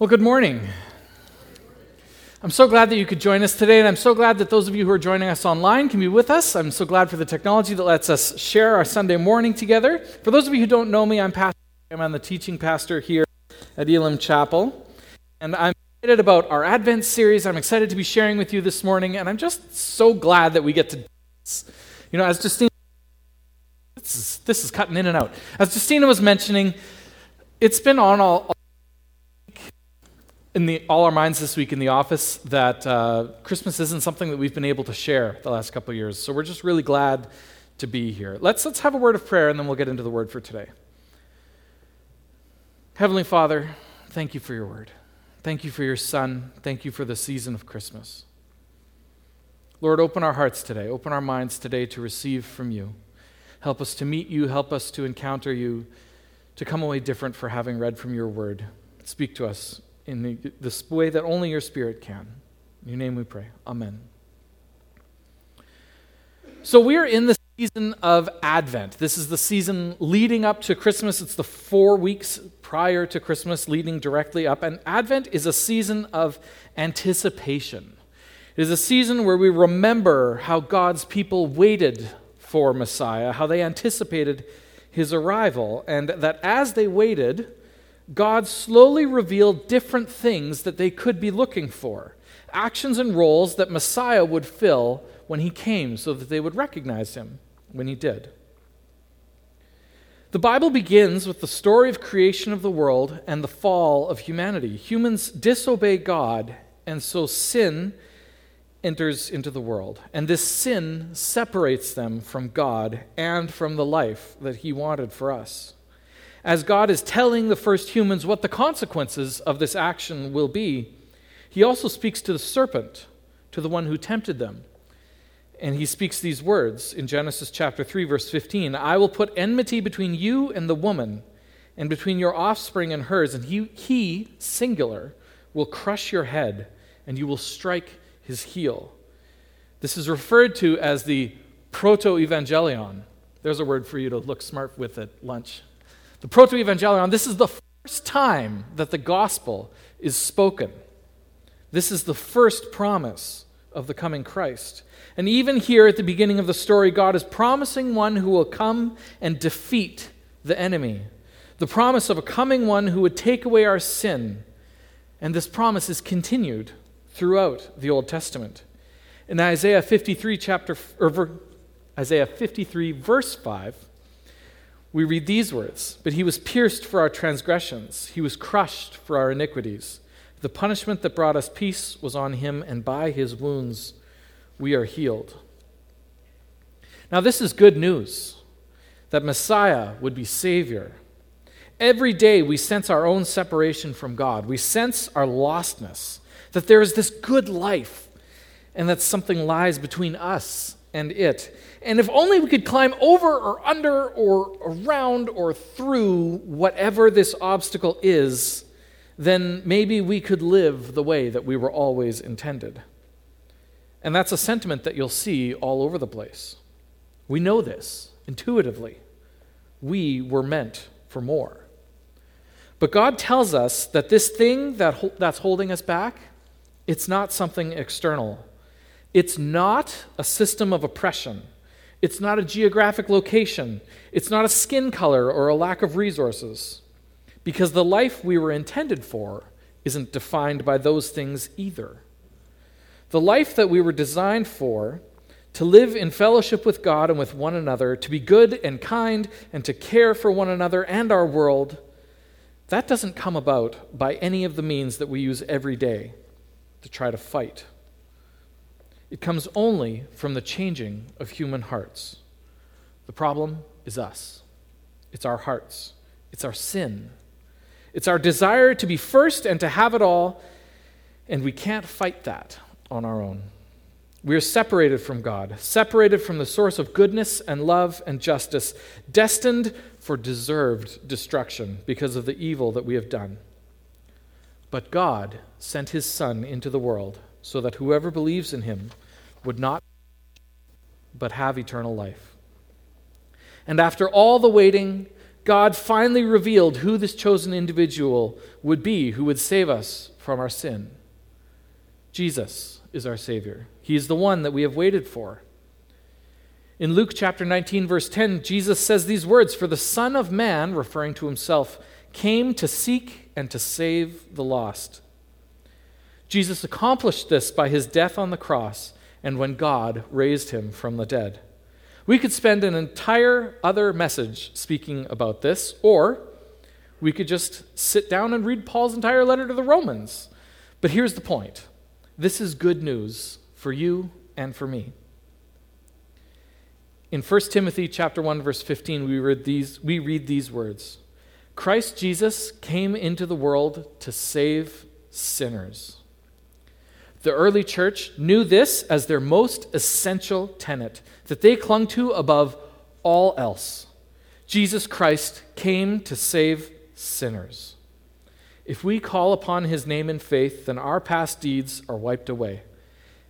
Well, good morning. I'm so glad that you could join us today, and I'm so glad that those of you who are joining us online can be with us. I'm so glad for the technology that lets us share our Sunday morning together. For those of you who don't know me, I'm Pastor. I'm the teaching pastor here at Elam Chapel, and I'm excited about our Advent series. I'm excited to be sharing with you this morning, and I'm just so glad that we get to this. You know, as Justina, this is, this is cutting in and out. As Justina was mentioning, it's been on all in the, all our minds this week in the office that uh, Christmas isn't something that we've been able to share the last couple years. So we're just really glad to be here. Let's, let's have a word of prayer and then we'll get into the word for today. Heavenly Father, thank you for your word. Thank you for your Son. Thank you for the season of Christmas. Lord, open our hearts today, open our minds today to receive from you. Help us to meet you, help us to encounter you, to come away different for having read from your word. Speak to us in the, the way that only your Spirit can. In your name we pray. Amen. So we are in the season of Advent. This is the season leading up to Christmas. It's the four weeks prior to Christmas, leading directly up. And Advent is a season of anticipation. It is a season where we remember how God's people waited for Messiah, how they anticipated his arrival, and that as they waited, God slowly revealed different things that they could be looking for, actions and roles that Messiah would fill when he came so that they would recognize him when he did. The Bible begins with the story of creation of the world and the fall of humanity. Humans disobey God, and so sin enters into the world. And this sin separates them from God and from the life that he wanted for us as God is telling the first humans what the consequences of this action will be, he also speaks to the serpent, to the one who tempted them. And he speaks these words in Genesis chapter 3 verse 15, I will put enmity between you and the woman and between your offspring and hers and he he singular will crush your head and you will strike his heel. This is referred to as the proto-evangelion. There's a word for you to look smart with at lunch. The proto evangelion, this is the first time that the gospel is spoken. This is the first promise of the coming Christ. And even here at the beginning of the story, God is promising one who will come and defeat the enemy. The promise of a coming one who would take away our sin. And this promise is continued throughout the Old Testament. In Isaiah 53 chapter or Isaiah 53 verse 5, we read these words But he was pierced for our transgressions, he was crushed for our iniquities. The punishment that brought us peace was on him, and by his wounds we are healed. Now, this is good news that Messiah would be Savior. Every day we sense our own separation from God. We sense our lostness, that there is this good life, and that something lies between us and it. And if only we could climb over or under or around or through whatever this obstacle is, then maybe we could live the way that we were always intended. And that's a sentiment that you'll see all over the place. We know this intuitively. We were meant for more. But God tells us that this thing that, that's holding us back, it's not something external. It's not a system of oppression. It's not a geographic location. It's not a skin color or a lack of resources. Because the life we were intended for isn't defined by those things either. The life that we were designed for, to live in fellowship with God and with one another, to be good and kind, and to care for one another and our world, that doesn't come about by any of the means that we use every day to try to fight. It comes only from the changing of human hearts. The problem is us. It's our hearts. It's our sin. It's our desire to be first and to have it all, and we can't fight that on our own. We are separated from God, separated from the source of goodness and love and justice, destined for deserved destruction because of the evil that we have done. But God sent his Son into the world so that whoever believes in him would not but have eternal life. And after all the waiting God finally revealed who this chosen individual would be who would save us from our sin. Jesus is our Savior. He is the one that we have waited for. In Luke chapter 19, verse 10, Jesus says these words For the Son of Man, referring to himself, came to seek and to save the lost. Jesus accomplished this by his death on the cross and when God raised him from the dead. We could spend an entire other message speaking about this, or we could just sit down and read Paul's entire letter to the Romans. But here's the point this is good news for you and for me. In 1 Timothy chapter 1 verse 15 we read these we read these words. Christ Jesus came into the world to save sinners. The early church knew this as their most essential tenet that they clung to above all else. Jesus Christ came to save sinners. If we call upon his name in faith, then our past deeds are wiped away,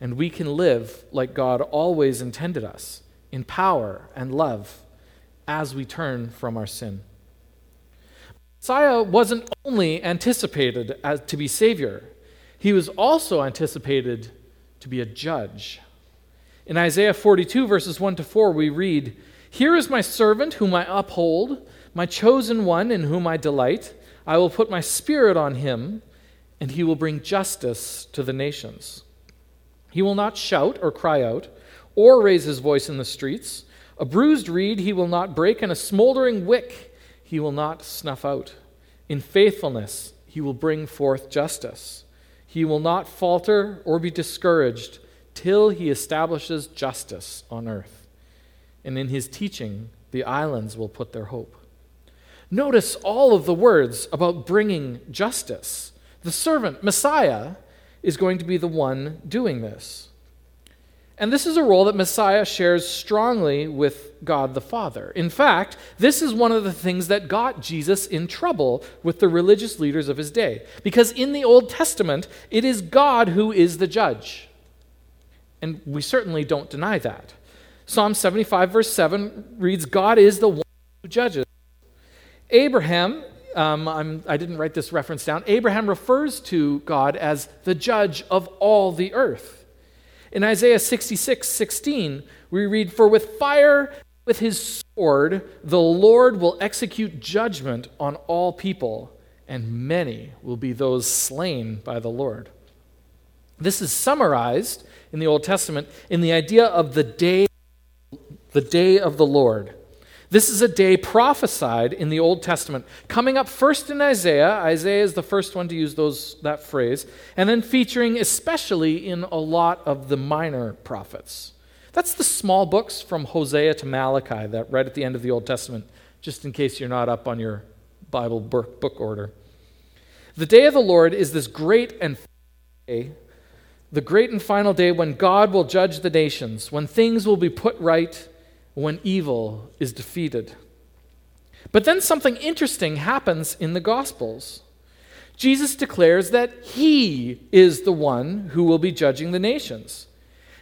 and we can live like God always intended us, in power and love, as we turn from our sin. Messiah wasn't only anticipated as to be Savior, he was also anticipated to be a judge. In Isaiah 42, verses 1 to 4, we read, Here is my servant whom I uphold, my chosen one in whom I delight. I will put my spirit on him, and he will bring justice to the nations. He will not shout or cry out, or raise his voice in the streets. A bruised reed he will not break, and a smoldering wick he will not snuff out. In faithfulness he will bring forth justice. He will not falter or be discouraged till he establishes justice on earth. And in his teaching, the islands will put their hope. Notice all of the words about bringing justice. The servant, Messiah, is going to be the one doing this. And this is a role that Messiah shares strongly with God the Father. In fact, this is one of the things that got Jesus in trouble with the religious leaders of his day. Because in the Old Testament, it is God who is the judge. And we certainly don't deny that. Psalm 75, verse 7 reads God is the one who judges. Abraham, um, I did not write this reference down, Abraham refers to God as the judge of all the earth. In Isaiah 66 16, we read, For with fire, with his sword, the Lord will execute judgment on all people, and many will be those slain by the Lord. This is summarized in the Old Testament in the idea of the day, the day of the Lord. This is a day prophesied in the Old Testament, coming up first in Isaiah. Isaiah is the first one to use those, that phrase, and then featuring especially in a lot of the minor prophets. That's the small books from Hosea to Malachi that right at the end of the Old Testament, just in case you're not up on your Bible book order. The day of the Lord is this great and day, the great and final day when God will judge the nations, when things will be put right when evil is defeated. But then something interesting happens in the Gospels. Jesus declares that he is the one who will be judging the nations.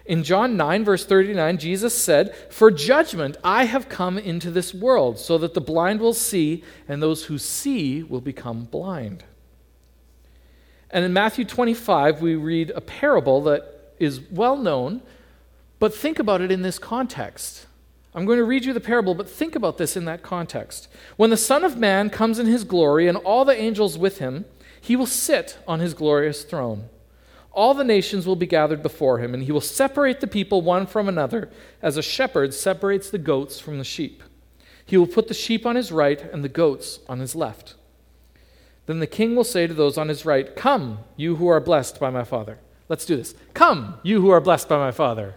In John 9, verse 39, Jesus said, For judgment I have come into this world, so that the blind will see, and those who see will become blind. And in Matthew 25, we read a parable that is well known, but think about it in this context. I'm going to read you the parable, but think about this in that context. When the Son of Man comes in his glory and all the angels with him, he will sit on his glorious throne. All the nations will be gathered before him, and he will separate the people one from another, as a shepherd separates the goats from the sheep. He will put the sheep on his right and the goats on his left. Then the king will say to those on his right, Come, you who are blessed by my Father. Let's do this. Come, you who are blessed by my Father.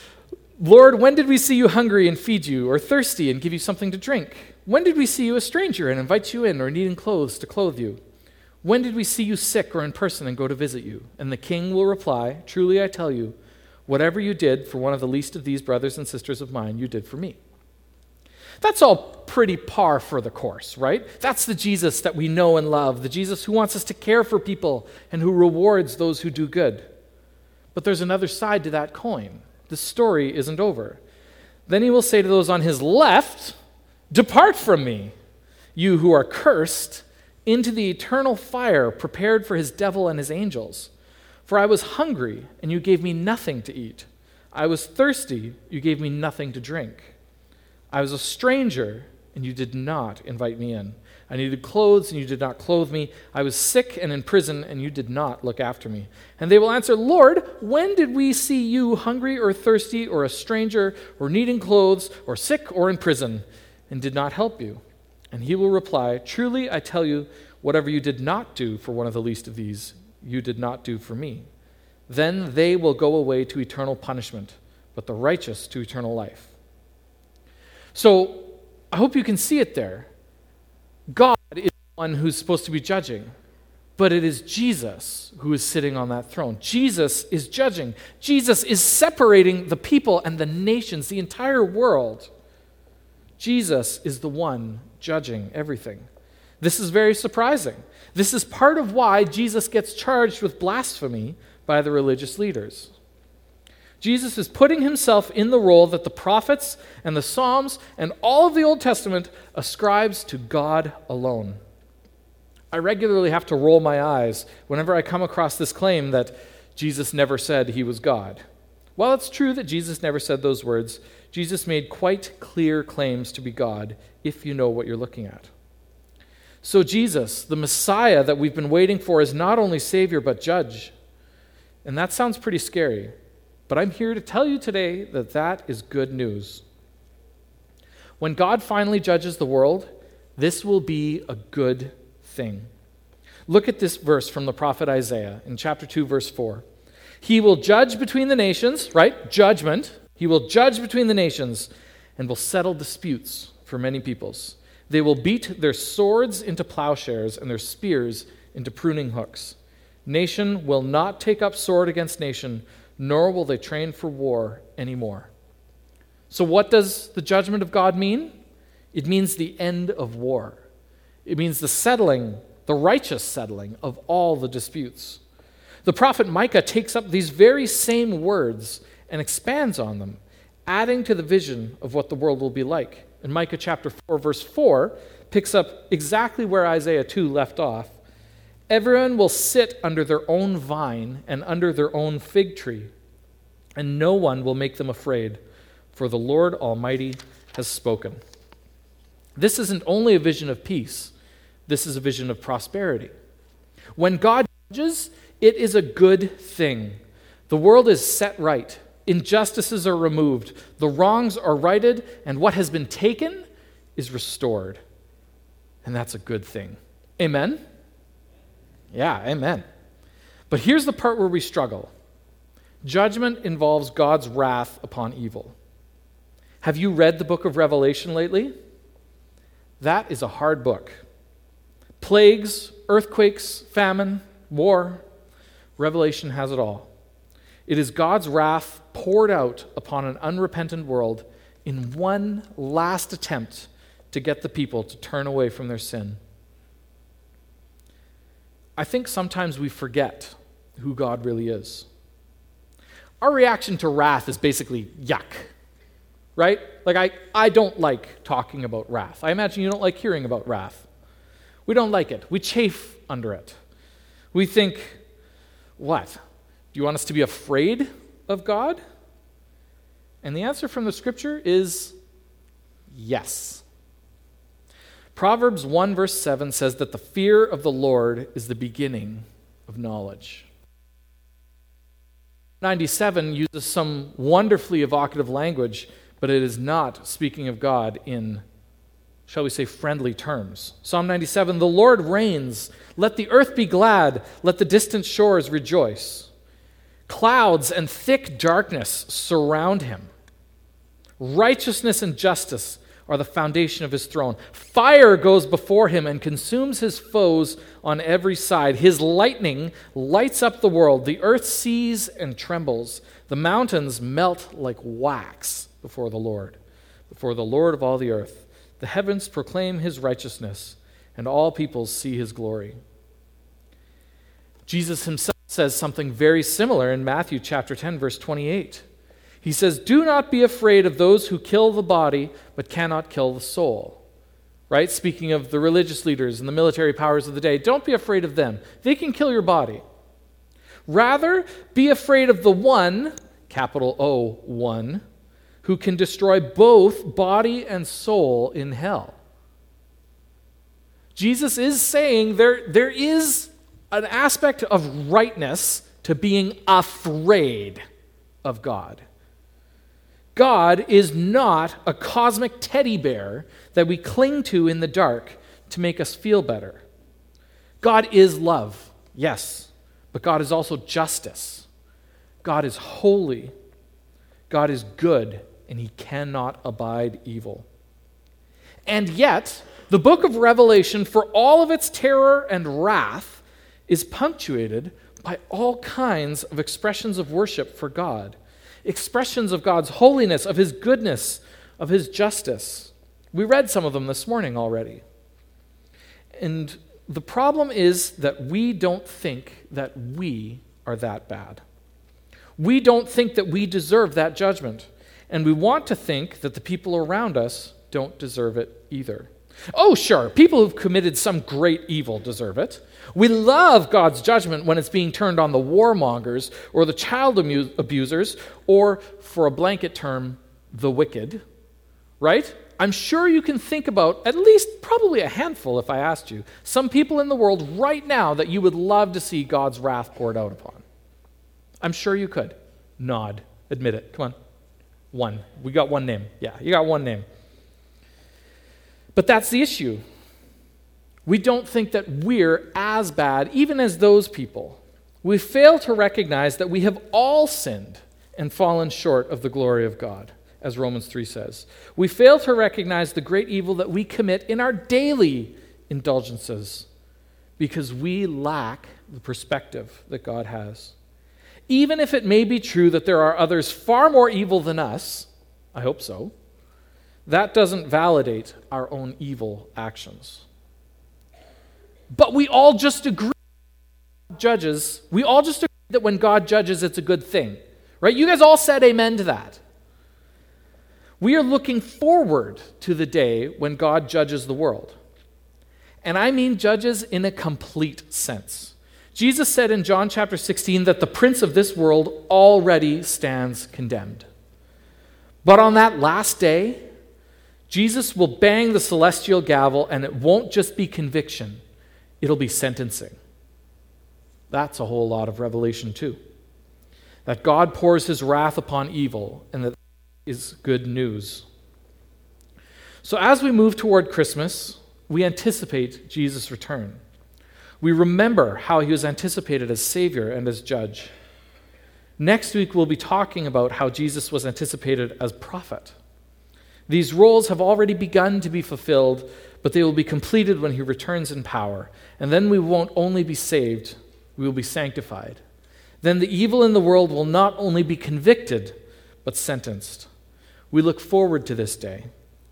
Lord, when did we see you hungry and feed you, or thirsty and give you something to drink? When did we see you a stranger and invite you in, or needing clothes to clothe you? When did we see you sick or in person and go to visit you? And the king will reply, Truly I tell you, whatever you did for one of the least of these brothers and sisters of mine, you did for me. That's all pretty par for the course, right? That's the Jesus that we know and love, the Jesus who wants us to care for people and who rewards those who do good. But there's another side to that coin. The story isn't over. Then he will say to those on his left, Depart from me, you who are cursed into the eternal fire prepared for his devil and his angels. For I was hungry, and you gave me nothing to eat. I was thirsty, you gave me nothing to drink. I was a stranger, and you did not invite me in. I needed clothes, and you did not clothe me. I was sick and in prison, and you did not look after me. And they will answer, Lord, when did we see you hungry or thirsty, or a stranger, or needing clothes, or sick or in prison, and did not help you? And he will reply, Truly I tell you, whatever you did not do for one of the least of these, you did not do for me. Then they will go away to eternal punishment, but the righteous to eternal life. So I hope you can see it there. God is the one who's supposed to be judging, but it is Jesus who is sitting on that throne. Jesus is judging. Jesus is separating the people and the nations, the entire world. Jesus is the one judging everything. This is very surprising. This is part of why Jesus gets charged with blasphemy by the religious leaders. Jesus is putting himself in the role that the prophets and the Psalms and all of the Old Testament ascribes to God alone. I regularly have to roll my eyes whenever I come across this claim that Jesus never said he was God. While it's true that Jesus never said those words, Jesus made quite clear claims to be God if you know what you're looking at. So, Jesus, the Messiah that we've been waiting for, is not only Savior but Judge. And that sounds pretty scary. But I'm here to tell you today that that is good news. When God finally judges the world, this will be a good thing. Look at this verse from the prophet Isaiah in chapter 2, verse 4. He will judge between the nations, right? Judgment. He will judge between the nations and will settle disputes for many peoples. They will beat their swords into plowshares and their spears into pruning hooks. Nation will not take up sword against nation, nor will they train for war anymore. So, what does the judgment of God mean? It means the end of war. It means the settling, the righteous settling of all the disputes. The prophet Micah takes up these very same words and expands on them, adding to the vision of what the world will be like. In Micah chapter 4, verse 4, picks up exactly where Isaiah 2 left off. Everyone will sit under their own vine and under their own fig tree, and no one will make them afraid, for the Lord Almighty has spoken. This isn't only a vision of peace, this is a vision of prosperity. When God judges, it is a good thing. The world is set right. Injustices are removed, the wrongs are righted, and what has been taken is restored. And that's a good thing. Amen? Yeah, amen. But here's the part where we struggle judgment involves God's wrath upon evil. Have you read the book of Revelation lately? That is a hard book. Plagues, earthquakes, famine, war. Revelation has it all. It is God's wrath poured out upon an unrepentant world in one last attempt to get the people to turn away from their sin. I think sometimes we forget who God really is. Our reaction to wrath is basically yuck, right? Like, I, I don't like talking about wrath. I imagine you don't like hearing about wrath. We don't like it, we chafe under it. We think, what? Do you want us to be afraid of God? And the answer from the scripture is yes. Proverbs 1, verse 7 says that the fear of the Lord is the beginning of knowledge. 97 uses some wonderfully evocative language, but it is not speaking of God in, shall we say, friendly terms. Psalm 97 The Lord reigns. Let the earth be glad. Let the distant shores rejoice. Clouds and thick darkness surround him. Righteousness and justice are the foundation of his throne. Fire goes before him and consumes his foes on every side. His lightning lights up the world. The earth sees and trembles. The mountains melt like wax before the Lord, before the Lord of all the earth. The heavens proclaim his righteousness, and all peoples see his glory. Jesus himself says something very similar in Matthew chapter 10 verse 28. He says, Do not be afraid of those who kill the body, but cannot kill the soul. Right? Speaking of the religious leaders and the military powers of the day, don't be afraid of them. They can kill your body. Rather, be afraid of the one, capital O, one, who can destroy both body and soul in hell. Jesus is saying there, there is an aspect of rightness to being afraid of God. God is not a cosmic teddy bear that we cling to in the dark to make us feel better. God is love, yes, but God is also justice. God is holy. God is good, and he cannot abide evil. And yet, the book of Revelation, for all of its terror and wrath, is punctuated by all kinds of expressions of worship for God expressions of God's holiness, of His goodness, of His justice. We read some of them this morning already. And the problem is that we don't think that we are that bad. We don't think that we deserve that judgment. And we want to think that the people around us don't deserve it either. Oh, sure, people who've committed some great evil deserve it. We love God's judgment when it's being turned on the warmongers or the child abusers or, for a blanket term, the wicked. Right? I'm sure you can think about at least probably a handful if I asked you, some people in the world right now that you would love to see God's wrath poured out upon. I'm sure you could. Nod. Admit it. Come on. One. We got one name. Yeah, you got one name. But that's the issue. We don't think that we're as bad, even as those people. We fail to recognize that we have all sinned and fallen short of the glory of God, as Romans 3 says. We fail to recognize the great evil that we commit in our daily indulgences because we lack the perspective that God has. Even if it may be true that there are others far more evil than us, I hope so, that doesn't validate our own evil actions. But we all just agree, judges, we all just agree that when God judges, it's a good thing. Right? You guys all said amen to that. We are looking forward to the day when God judges the world. And I mean judges in a complete sense. Jesus said in John chapter 16 that the prince of this world already stands condemned. But on that last day, Jesus will bang the celestial gavel, and it won't just be conviction, it'll be sentencing. That's a whole lot of revelation, too. That God pours his wrath upon evil, and that is good news. So, as we move toward Christmas, we anticipate Jesus' return. We remember how he was anticipated as Savior and as Judge. Next week, we'll be talking about how Jesus was anticipated as prophet. These roles have already begun to be fulfilled, but they will be completed when he returns in power. And then we won't only be saved, we will be sanctified. Then the evil in the world will not only be convicted, but sentenced. We look forward to this day,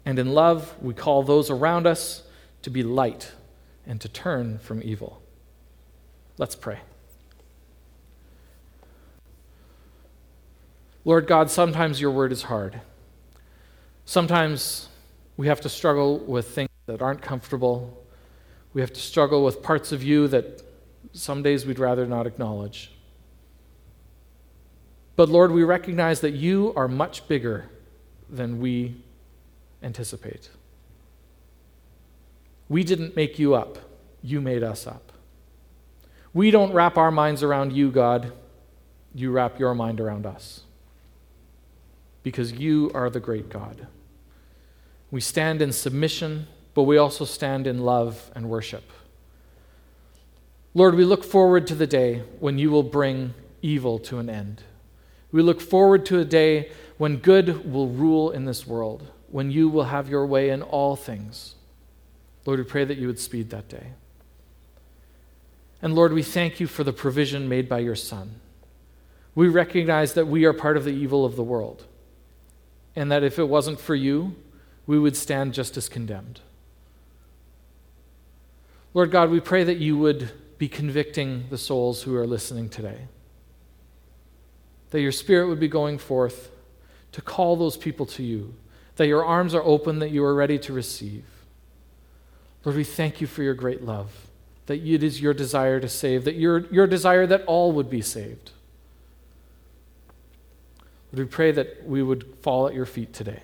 and in love, we call those around us to be light and to turn from evil. Let's pray. Lord God, sometimes your word is hard. Sometimes we have to struggle with things that aren't comfortable. We have to struggle with parts of you that some days we'd rather not acknowledge. But Lord, we recognize that you are much bigger than we anticipate. We didn't make you up, you made us up. We don't wrap our minds around you, God. You wrap your mind around us. Because you are the great God. We stand in submission, but we also stand in love and worship. Lord, we look forward to the day when you will bring evil to an end. We look forward to a day when good will rule in this world. when you will have your way in all things. Lord, we pray that you would speed that day. And Lord, we thank you for the provision made by your Son. We recognize that we are part of the evil of the world, and that if it wasn't for you, we would stand just as condemned. Lord God, we pray that you would be convicting the souls who are listening today. That your Spirit would be going forth to call those people to you, that your arms are open, that you are ready to receive. Lord, we thank you for your great love, that it is your desire to save, that your, your desire that all would be saved. Lord, we pray that we would fall at your feet today.